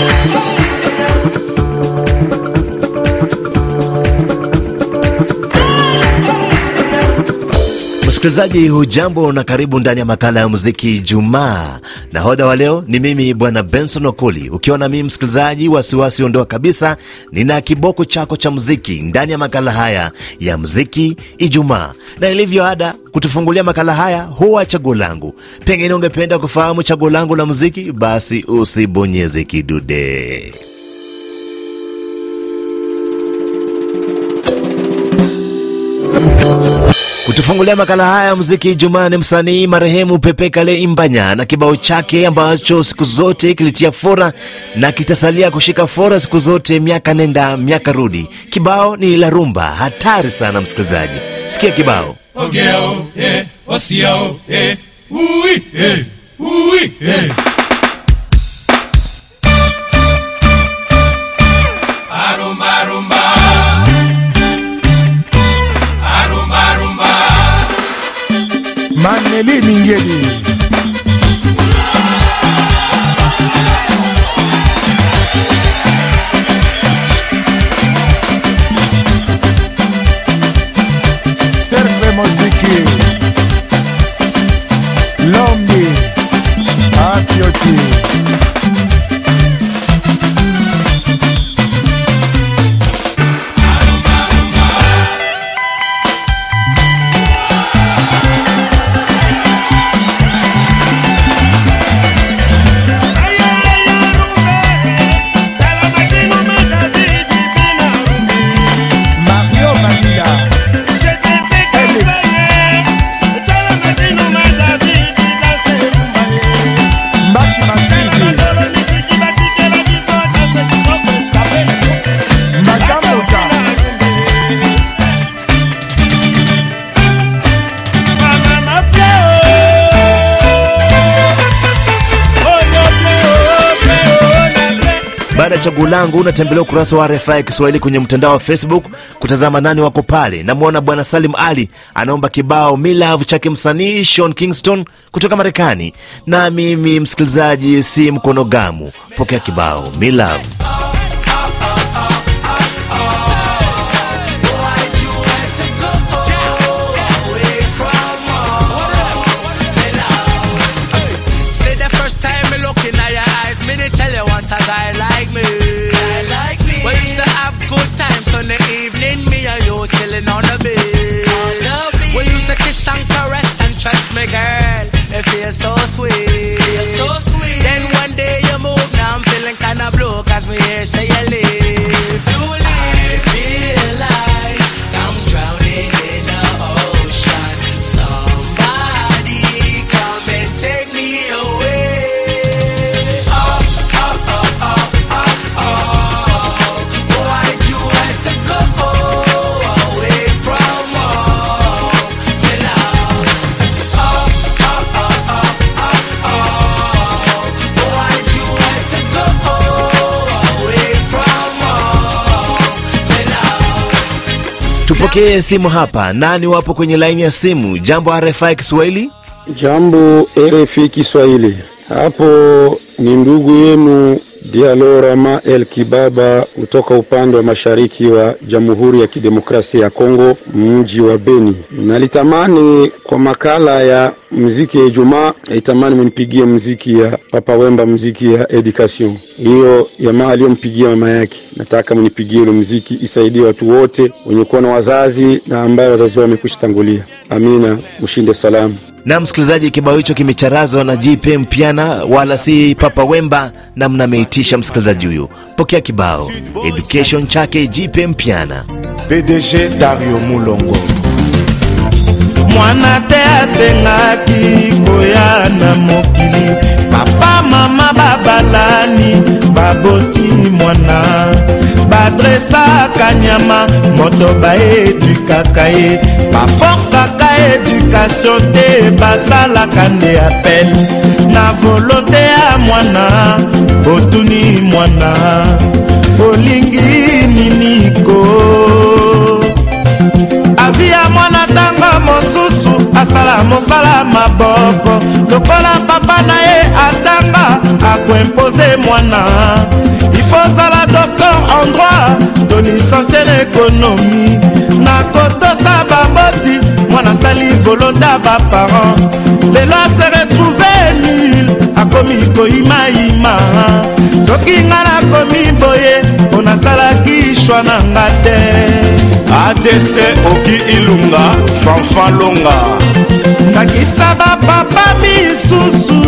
Yeah. Msikilizaji hujambo na karibu ndani ya makala ya muziki Jumaa. Nahodha wa leo ni mimi bwana Benson Okoli. Ukiwa na mimi msikilizaji, wasiwasi ondoa kabisa, nina kiboko chako cha muziki ndani ya makala haya ya muziki Ijumaa, na ilivyo ada kutufungulia makala haya huwa chaguo langu. Pengine ungependa kufahamu chaguo langu la muziki, basi usibonyeze kidude. Kutufungulia makala haya ya muziki Ijumaa ni msanii marehemu Pepe Kale Imbanya na kibao chake ambacho siku zote kilitia fora na kitasalia kushika fora siku zote, miaka nenda miaka rudi. Kibao ni la rumba, hatari sana msikilizaji, sikia kibao Ogeo, eh, osiao, eh, ui, eh, ui, eh. Yeti. Chaguo langu, unatembelea ukurasa wa RFI Kiswahili kwenye mtandao wa Facebook kutazama nani wako pale. Namwona bwana Salim Ali anaomba kibao Me Love chake msanii Sean Kingston kutoka Marekani, na mimi msikilizaji si mkono gamu, pokea kibao Me Love. To kiss and caress and trust me, girl. It feels so sweet. Feels so sweet. Then one day you move, now I'm feeling kinda blue, cause me here say Tupokee simu hapa. Nani wapo kwenye laini ya simu? Jambo RFI Kiswahili. Jambo RFI Kiswahili, hapo ni ndugu yenu Dialo Rama El Kibaba kutoka upande wa mashariki wa Jamhuri ya Kidemokrasia ya Kongo, mji wa Beni. Nalitamani kwa makala ya mziki ya Ijumaa, nalitamani munipigie mziki ya Papa Wemba, mziki ya education hiyo jamaa aliyompigia mama yake. Nataka munipigie ile mziki, isaidie watu wote wenye kuwa na wazazi na ambaye wazazi wao wamekwisha tangulia. Amina, mshinde salamu. Na msikilizaji, kibao hicho kimecharazwa na JP Mpiana wala si Papa Wemba, na mnameitisha msikilizaji huyo. Pokea kibao education chake JP Mpiana. PDG Dario Mulongo. mwana te asengaki koya na mokili mama babalani baboti mwana. Badresaka nyama moto baedukaka ye. Baforsaka edukatio te basalaka nde apel na volonte ya mwana botuni mwana. Olingi niniko avi ya mwana ntango mosusu asala mosala maboko. Lokola papa na ye atanga akoimpose mwana. Ifo ozala docteur en droit. To licencie na ekonomi na kotosa baboti. Mwana asali volonta baparent lelo ase retrouve nil akomi koyimayima soki nga nakomi boye mpo nasalaki shwa na nga te adc oki ilunga fanfan longa ndakisa bapapa misusu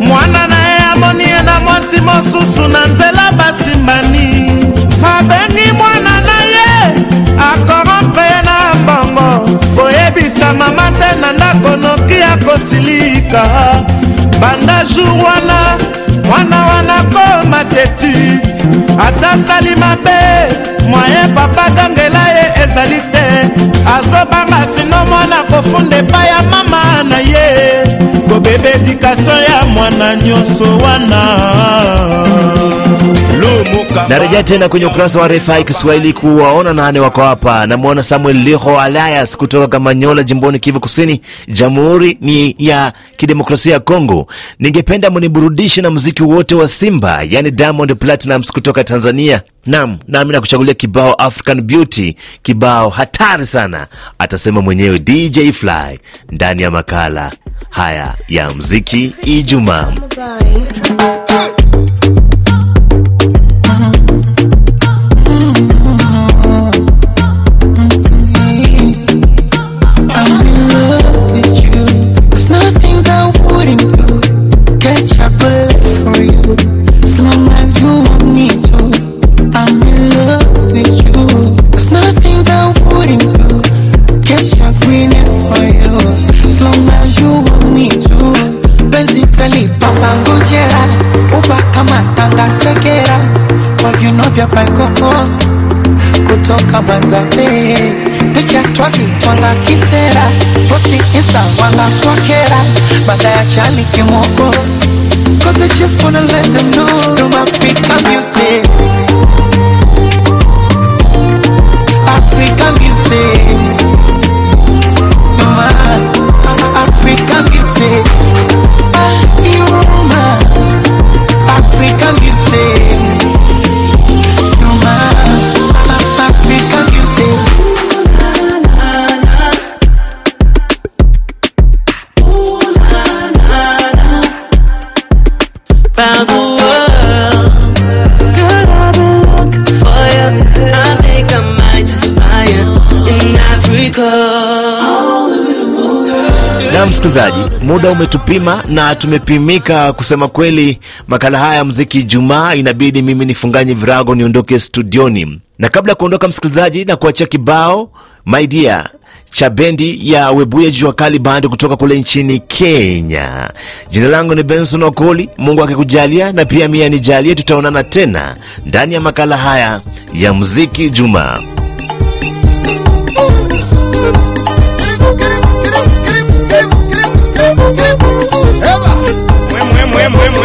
mwana na ye amoni ye na mwasi mosusu na nzela basimbani. Abengi mwana na ye akorompre ye na mbongo koyebisa mama te na ndako noki akosilika. Banda jour wana mwana wana koma tetu ata sali mabe mwaye papa gangela ye ezali te. Azobanga sino mwana kofunda epai ya mama na ye edikatio ya mwana nyonso wana narejea tena kwenye ukurasa wa RFI Kiswahili kuwaona nane wako hapa. Namwona Samuel Liho Alias kutoka Kamanyola, jimboni Kivu Kusini, Jamhuri ni ya Kidemokrasia ya Kongo. Ningependa muniburudishe na muziki wote wa Simba, yani Diamond Platnumz kutoka Tanzania. Nam nami nakuchagulia kibao African Beauty, kibao hatari sana, atasema mwenyewe DJ Fly ndani ya makala haya ya muziki Ijumaa. Kutoka Manzabe, picha twazi twanga kisera, posti insta wanga kwa kera, baada ya chani kimoko. Cause I just wanna let them know you're my African beauty. African Na msikilizaji, muda umetupima na tumepimika. Kusema kweli, makala haya ya muziki Ijumaa inabidi mimi nifunganye virago niondoke studioni, na kabla ya kuondoka, msikilizaji, na kuachia kibao my dear cha bendi ya Webuye Jua Kali Band kutoka kule nchini Kenya. Jina langu ni Benson Okoli. Mungu akikujalia na pia mia nijalie, tutaonana tena ndani ya makala haya ya muziki Ijumaa. mwemwe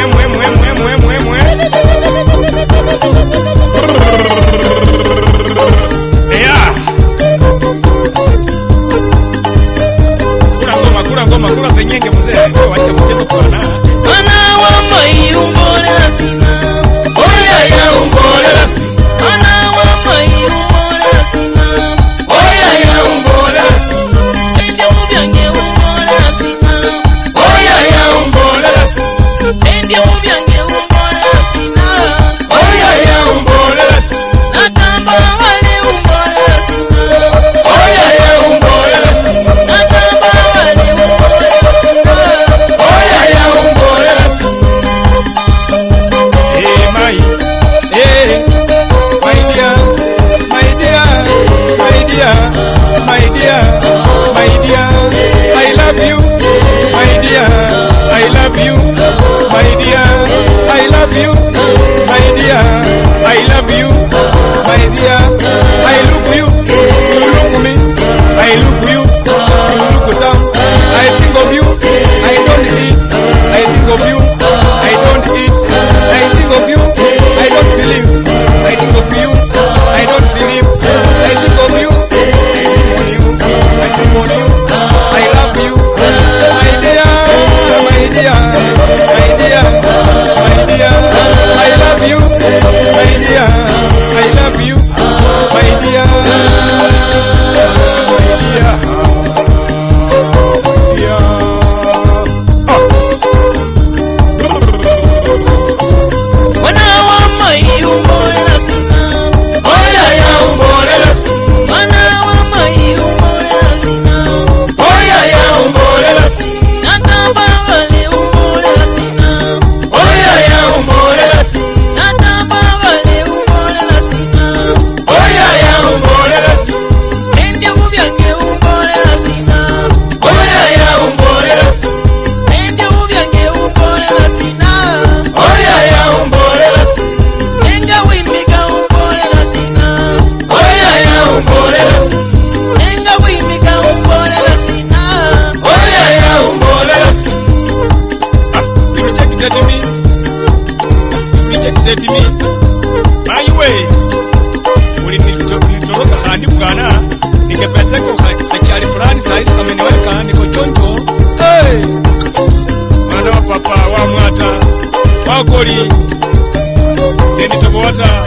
Gaza.